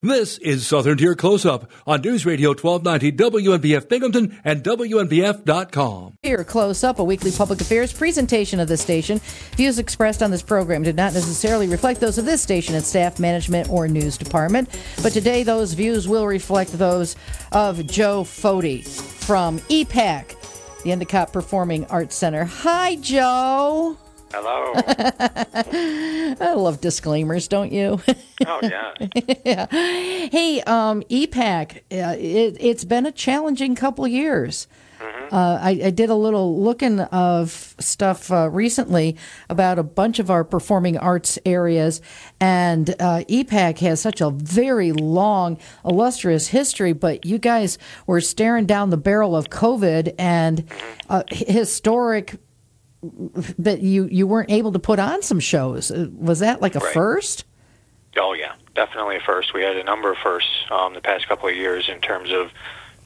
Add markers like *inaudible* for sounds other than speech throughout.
This is Southern Tier Close Up on News Radio 1290 WNBF Binghamton and WNBF.com. Here, Close Up, a weekly public affairs presentation of the station. Views expressed on this program do not necessarily reflect those of this station, its staff, management, or news department. But today, those views will reflect those of Joe Foti from EPAC, the Endicott Performing Arts Center. Hi, Joe. Hello. *laughs* I love disclaimers, don't you? oh yeah. *laughs* yeah. Hey, um, EPAC, uh, it, has been a challenging couple years. Mm-hmm. Uh, I, I, did a little looking of stuff uh, recently about a bunch of our performing arts areas, and uh, EPAC has such a very long, illustrious history. But you guys were staring down the barrel of COVID and mm-hmm. historic that you you weren't able to put on some shows. Uh, was that like a right. first? Oh yeah, definitely a first. We had a number of firsts um, the past couple of years in terms of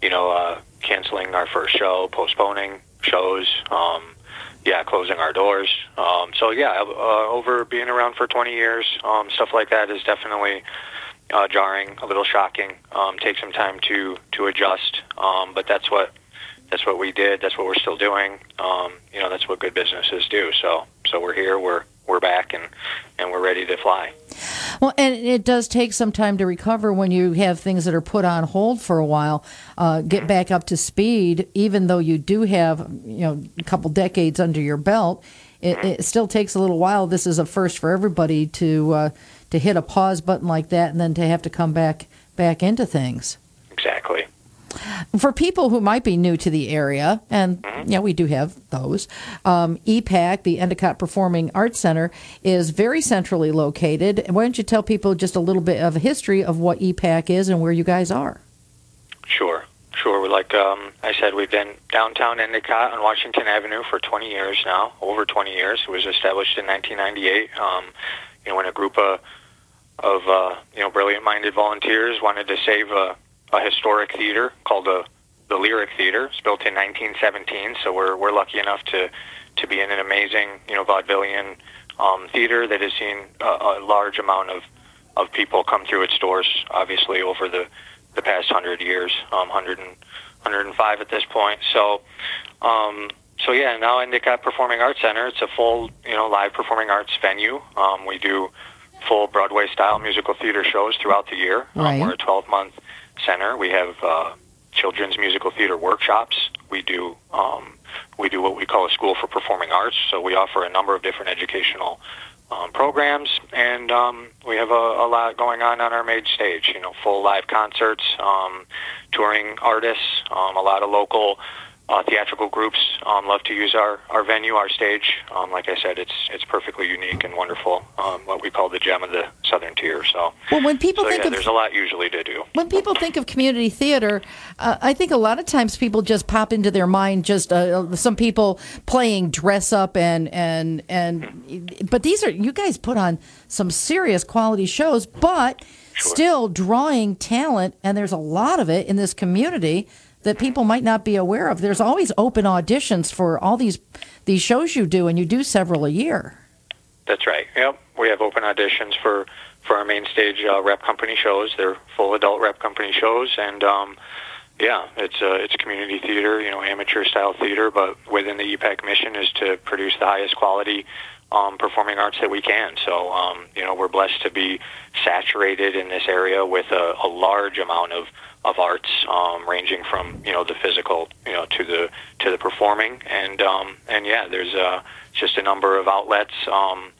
you know uh, canceling our first show, postponing shows. Um, yeah, closing our doors. Um, so yeah, uh, over being around for 20 years, um, stuff like that is definitely uh, jarring, a little shocking. Um, take some time to to adjust, um, but that's what that's what we did. That's what we're still doing. Um, you know, that's what good businesses do. So, so we're here. We're we're back and and we're ready to fly. Well, and it does take some time to recover when you have things that are put on hold for a while. Uh, get back up to speed, even though you do have you know a couple decades under your belt. It, it still takes a little while. This is a first for everybody to uh, to hit a pause button like that, and then to have to come back back into things. Exactly. For people who might be new to the area, and mm-hmm. yeah, we do have those, um, EPAC, the Endicott Performing Arts Center, is very centrally located. Why don't you tell people just a little bit of a history of what EPAC is and where you guys are? Sure, sure. Like um, I said, we've been downtown Endicott on Washington Avenue for 20 years now, over 20 years. It was established in 1998. Um, you know, when a group of of uh, you know brilliant-minded volunteers wanted to save a a historic theater called the the Lyric Theater. It's built in 1917, so we're we're lucky enough to to be in an amazing you know vaudevillian um, theater that has seen a, a large amount of of people come through its doors. Obviously, over the the past hundred years, um, 100 and, 105 at this point. So. Um, so yeah, now Endicott Performing Arts Center. It's a full, you know, live performing arts venue. Um, we do full Broadway style musical theater shows throughout the year. Right. Um, we're a 12 month center. We have uh, children's musical theater workshops. We do um, we do what we call a school for performing arts. So we offer a number of different educational um, programs, and um, we have a, a lot going on on our main stage. You know, full live concerts, um, touring artists, um, a lot of local uh, theatrical groups um, love to use our, our venue, our stage. Um, like I said, it's it's perfectly unique and wonderful. Um, what we call the gem of the Southern Tier. So, well, when people so, think yeah, of there's a lot usually to do. When people think of community theater, uh, I think a lot of times people just pop into their mind just uh, some people playing dress up and and and. Mm-hmm. But these are you guys put on some serious quality shows, but. Sure. Still drawing talent, and there's a lot of it in this community that people might not be aware of. There's always open auditions for all these these shows you do, and you do several a year. That's right. Yep, we have open auditions for for our main stage uh, rep company shows. They're full adult rep company shows, and um, yeah, it's a it's community theater, you know, amateur style theater, but within the EPAC mission is to produce the highest quality um, performing arts that we can. So, um, you know, we're blessed to be saturated in this area with a, a large amount of of arts, um, ranging from you know the physical, you know, to the to the performing, and um, and yeah, there's uh, just a number of outlets. Um,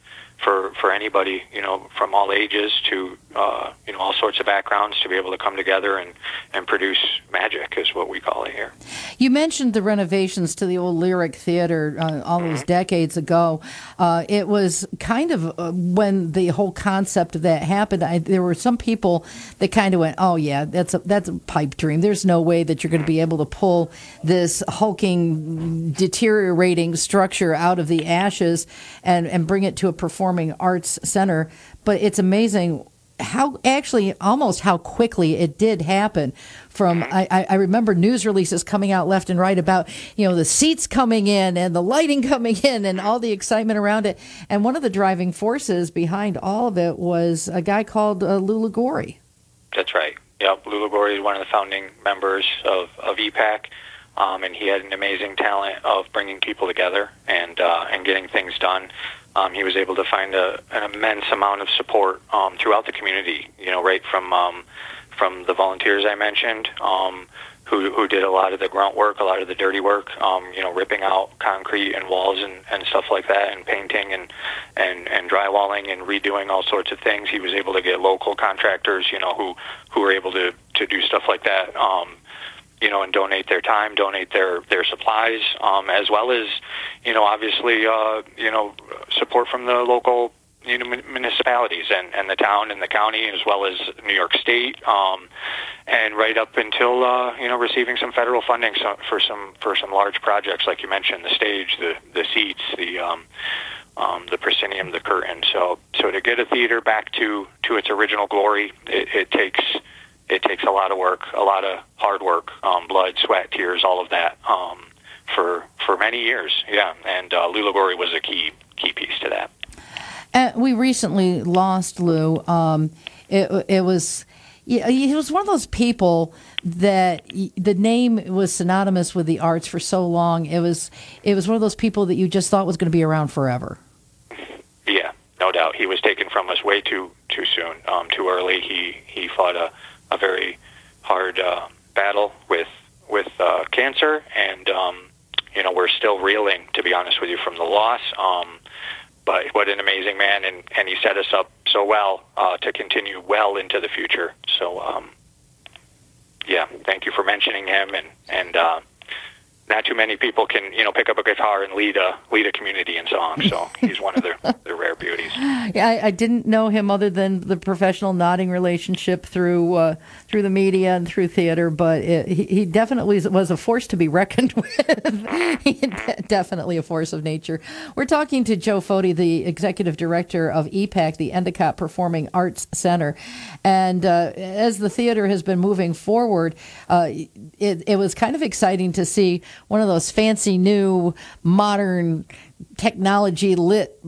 for for anybody, you know, from all ages to uh, you know all sorts of backgrounds to be able to come together and and produce magic is what we call it here. You mentioned the renovations to the old Lyric Theater uh, all mm-hmm. those decades ago. Uh, it was kind of uh, when the whole concept of that happened. I, there were some people that kind of went, "Oh yeah, that's a that's a pipe dream. There's no way that you're going to be able to pull this hulking, deteriorating structure out of the ashes and and bring it to a performance." Performing Arts Center. But it's amazing how actually almost how quickly it did happen from I, I remember news releases coming out left and right about you know the seats coming in and the lighting *laughs* coming in and all the excitement around it and one of the driving forces behind all of it was a guy called uh, Lou Liguori. That's right. Yep. Lula Liguori is one of the founding members of, of EPAC. Um, and he had an amazing talent of bringing people together and uh, and getting things done. Um, he was able to find a, an immense amount of support um, throughout the community. You know, right from um, from the volunteers I mentioned, um, who who did a lot of the grunt work, a lot of the dirty work. Um, you know, ripping out concrete and walls and, and stuff like that, and painting and and and drywalling and redoing all sorts of things. He was able to get local contractors, you know, who who were able to to do stuff like that. Um, you know, and donate their time, donate their their supplies, um, as well as, you know, obviously, uh, you know, support from the local you know municipalities and and the town and the county as well as New York State, um, and right up until uh, you know receiving some federal funding so, for some for some large projects like you mentioned, the stage, the the seats, the um, um, the proscenium, the curtain. So so to get a theater back to to its original glory, it, it takes it takes a lot of work, a lot of hard work, um, blood, sweat, tears, all of that um, for for many years. Yeah, and uh, Lou Liguori was a key key piece to that. And we recently lost Lou. Um, it, it was. He was one of those people that the name was synonymous with the arts for so long. It was it was one of those people that you just thought was going to be around forever. Yeah, no doubt. He was taken from us way too too soon, um, too early. He he fought a a very hard uh, battle with with uh, cancer, and um, you know we're still reeling, to be honest with you, from the loss. Um, but what an amazing man, and and he set us up so well uh, to continue well into the future. So um, yeah, thank you for mentioning him, and and uh, not too many people can you know pick up a guitar and lead a lead a community in song. So *laughs* he's one of the, the rare beauties. Yeah, I, I, didn't know him other than the professional nodding relationship through uh, through the media and through theater, but it, he, he, definitely was a force to be *laughs* reckoned with. definitely a force of nature. We're talking to Joe Foti, the executive director of EPAC, the Endicott Performing Arts Center, and uh, as the theater has been moving forward, uh, it, it was kind of exciting to see one of those fancy new modern technology lit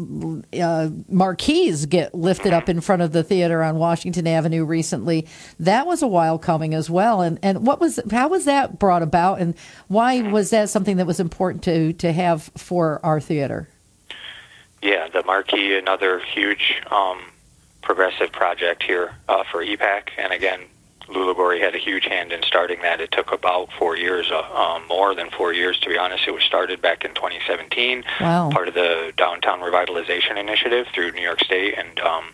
uh, marquees get lifted up in front of the theater on Washington Avenue recently. That was a while coming as well. And and what was how was that brought about, and why was that something that was important to to have for our theater? Yeah, the marquee, another huge um, progressive project here uh, for EPAC, and again, Lou Liguori had a huge hand in starting that. It took about four years, uh, um, more than four years to be honest. It was started back in 2017, wow. part of the Downtown Revitalization Initiative through New York State, and um,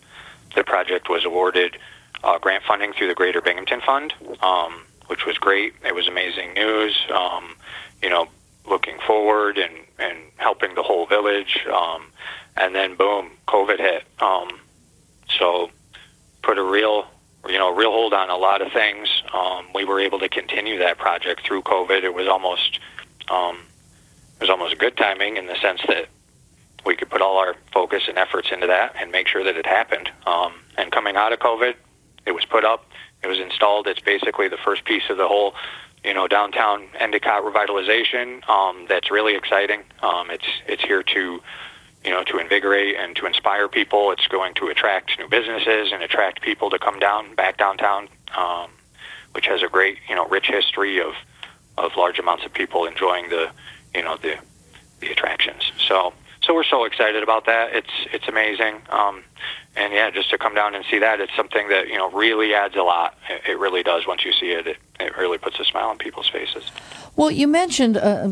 the project was awarded uh, grant funding through the Greater Binghamton Fund, um, which was great. It was amazing news. Um, you know, looking forward and and helping the whole village, um, and then boom, COVID hit. Um, so put a real you know, real hold on a lot of things. Um, we were able to continue that project through COVID. It was almost, um, it was almost good timing in the sense that we could put all our focus and efforts into that and make sure that it happened. Um, and coming out of COVID, it was put up, it was installed. It's basically the first piece of the whole, you know, downtown Endicott revitalization. Um, that's really exciting. Um, it's it's here to you know, to invigorate and to inspire people. It's going to attract new businesses and attract people to come down back downtown, um, which has a great, you know, rich history of of large amounts of people enjoying the, you know, the the attractions. So so we're so excited about that. It's it's amazing. Um, and yeah, just to come down and see that, it's something that you know really adds a lot. It, it really does. Once you see it, it, it really puts a smile on people's faces. Well, you mentioned uh,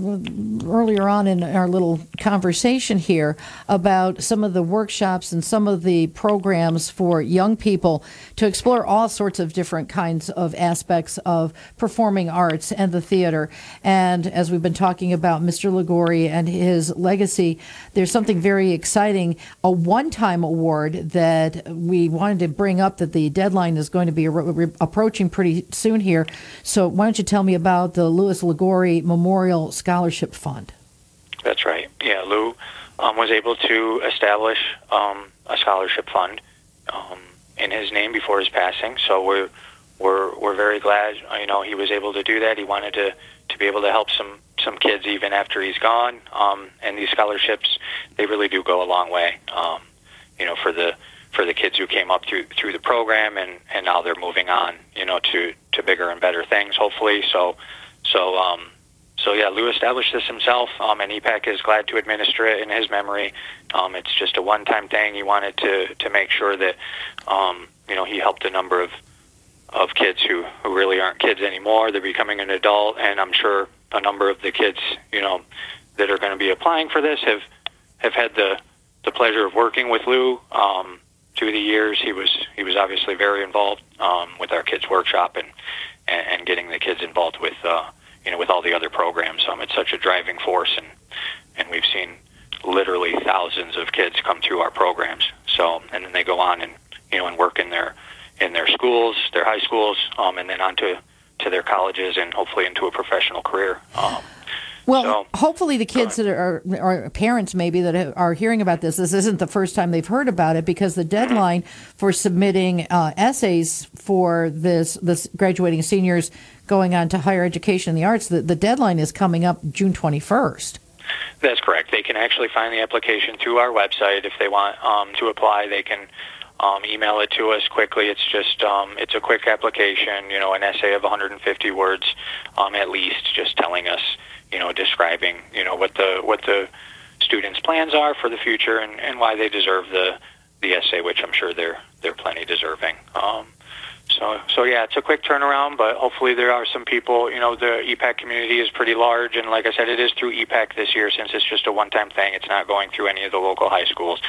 earlier on in our little conversation here about some of the workshops and some of the programs for young people to explore all sorts of different kinds of aspects of performing arts and the theater. And as we've been talking about Mr. Liguori and his legacy, there's something very exciting a one time award that we wanted to bring up that the deadline is going to be approaching pretty soon here. So, why don't you tell me about the Louis Liguori? Memorial Scholarship Fund. That's right. Yeah, Lou um, was able to establish um, a scholarship fund um, in his name before his passing. So we're we're we're very glad. You know, he was able to do that. He wanted to to be able to help some some kids even after he's gone. Um, and these scholarships, they really do go a long way. Um, you know, for the for the kids who came up through through the program, and and now they're moving on, you know, to to bigger and better things, hopefully. So, so um, so yeah, Lou established this himself, um, and EPAC is glad to administer it in his memory. Um, it's just a one-time thing. He wanted to to make sure that um, you know he helped a number of of kids who who really aren't kids anymore. They're becoming an adult, and I'm sure a number of the kids, you know, that are going to be applying for this have have had the the pleasure of working with Lou um, through the years. He was he was obviously very involved um, with our kids workshop and, and getting the kids involved with uh, you know with all the other programs. Um, it's such a driving force, and and we've seen literally thousands of kids come through our programs. So and then they go on and you know and work in their in their schools, their high schools, um, and then on to, to their colleges and hopefully into a professional career. Um, well, so, hopefully the kids that are, or parents maybe that are hearing about this, this isn't the first time they've heard about it because the deadline for submitting uh, essays for this this graduating seniors going on to higher education in the arts, the, the deadline is coming up June 21st. That's correct. They can actually find the application through our website if they want um, to apply. They can um, email it to us quickly. It's just um, it's a quick application, you know, an essay of 150 words um, at least, just telling us, you know, describing, you know, what the what the students' plans are for the future and, and why they deserve the the essay, which I'm sure they're they're plenty deserving. Um, so, so yeah, it's a quick turnaround, but hopefully there are some people. You know, the EPAC community is pretty large, and like I said, it is through EPAC this year since it's just a one-time thing. It's not going through any of the local high schools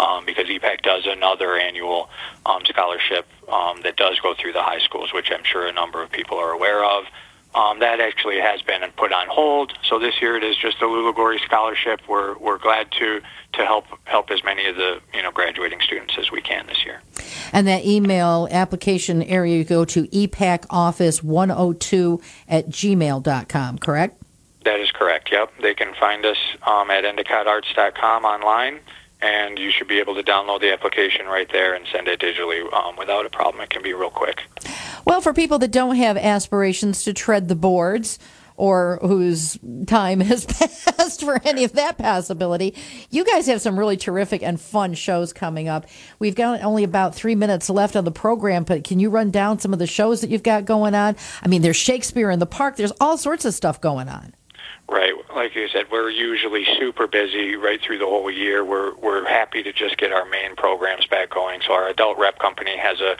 um, because EPAC does another annual um, scholarship um, that does go through the high schools, which I'm sure a number of people are aware of. Um, that actually has been put on hold. So this year it is just the Lou Liguori scholarship. We're we're glad to to help help as many of the you know graduating students as we can this year. And that email application area you go to epacoffice102 at gmail.com, correct? That is correct. Yep, they can find us um, at endicottarts.com online and you should be able to download the application right there and send it digitally um, without a problem. It can be real quick. Well, for people that don't have aspirations to tread the boards, or whose time *laughs* has passed for any of that possibility. You guys have some really terrific and fun shows coming up. We've got only about three minutes left on the program, but can you run down some of the shows that you've got going on? I mean, there's Shakespeare in the Park, there's all sorts of stuff going on. Right, like you said, we're usually super busy right through the whole year. We're we're happy to just get our main programs back going. So our adult rep company has a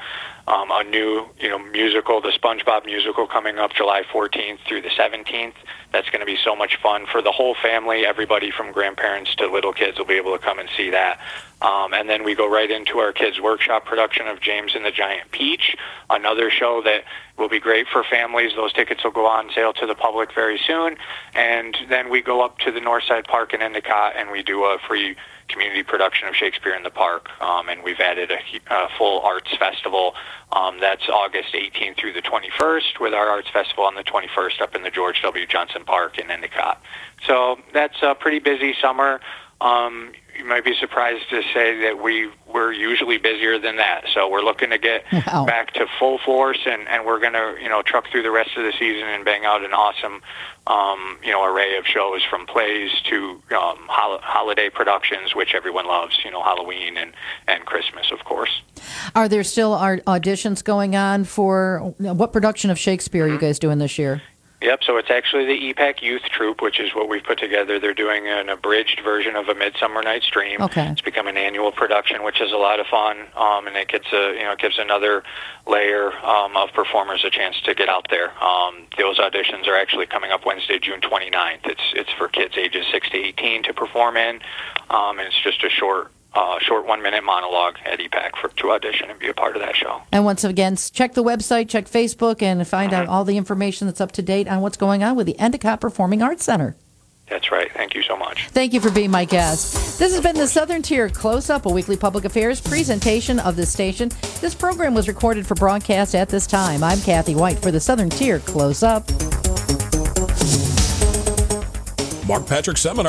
um, a new you know musical, the SpongeBob musical, coming up July 14th through the 17th. That's going to be so much fun for the whole family. Everybody from grandparents to little kids will be able to come and see that. Um, and then we go right into our kids' workshop production of James and the Giant Peach, another show that will be great for families. Those tickets will go on sale to the public very soon. And then we go up to the Northside Park in Endicott and we do a free community production of Shakespeare in the Park. Um, and we've added a, a full arts festival. Um, that's August 18th through the 21st with our arts festival on the 21st up in the George W. Johnson Park in Endicott. So that's a pretty busy summer. Um, you might be surprised to say that we we're usually busier than that. So we're looking to get wow. back to full force, and and we're going to you know truck through the rest of the season and bang out an awesome um, you know array of shows from plays to um, hol- holiday productions, which everyone loves. You know Halloween and and Christmas, of course. Are there still auditions going on for what production of Shakespeare mm-hmm. are you guys doing this year? Yep, so it's actually the EPAC Youth Troupe, which is what we've put together. They're doing an abridged version of A Midsummer Night's Dream. Okay. It's become an annual production, which is a lot of fun, um, and it gets a you know gives another layer um, of performers a chance to get out there. Um, those auditions are actually coming up Wednesday, June 29th. It's it's for kids ages 6 to 18 to perform in, um, and it's just a short uh, short one minute monologue at EPAC for, to audition and be a part of that show. And once again, check the website, check Facebook, and find mm-hmm. out all the information that's up to date on what's going on with the Endicott Performing Arts Center. That's right. Thank you so much. Thank you for being my guest. This has been the Southern Tier Close Up, a weekly public affairs presentation of this station. This program was recorded for broadcast at this time. I'm Kathy White for the Southern Tier Close Up. Mark Patrick Seminar.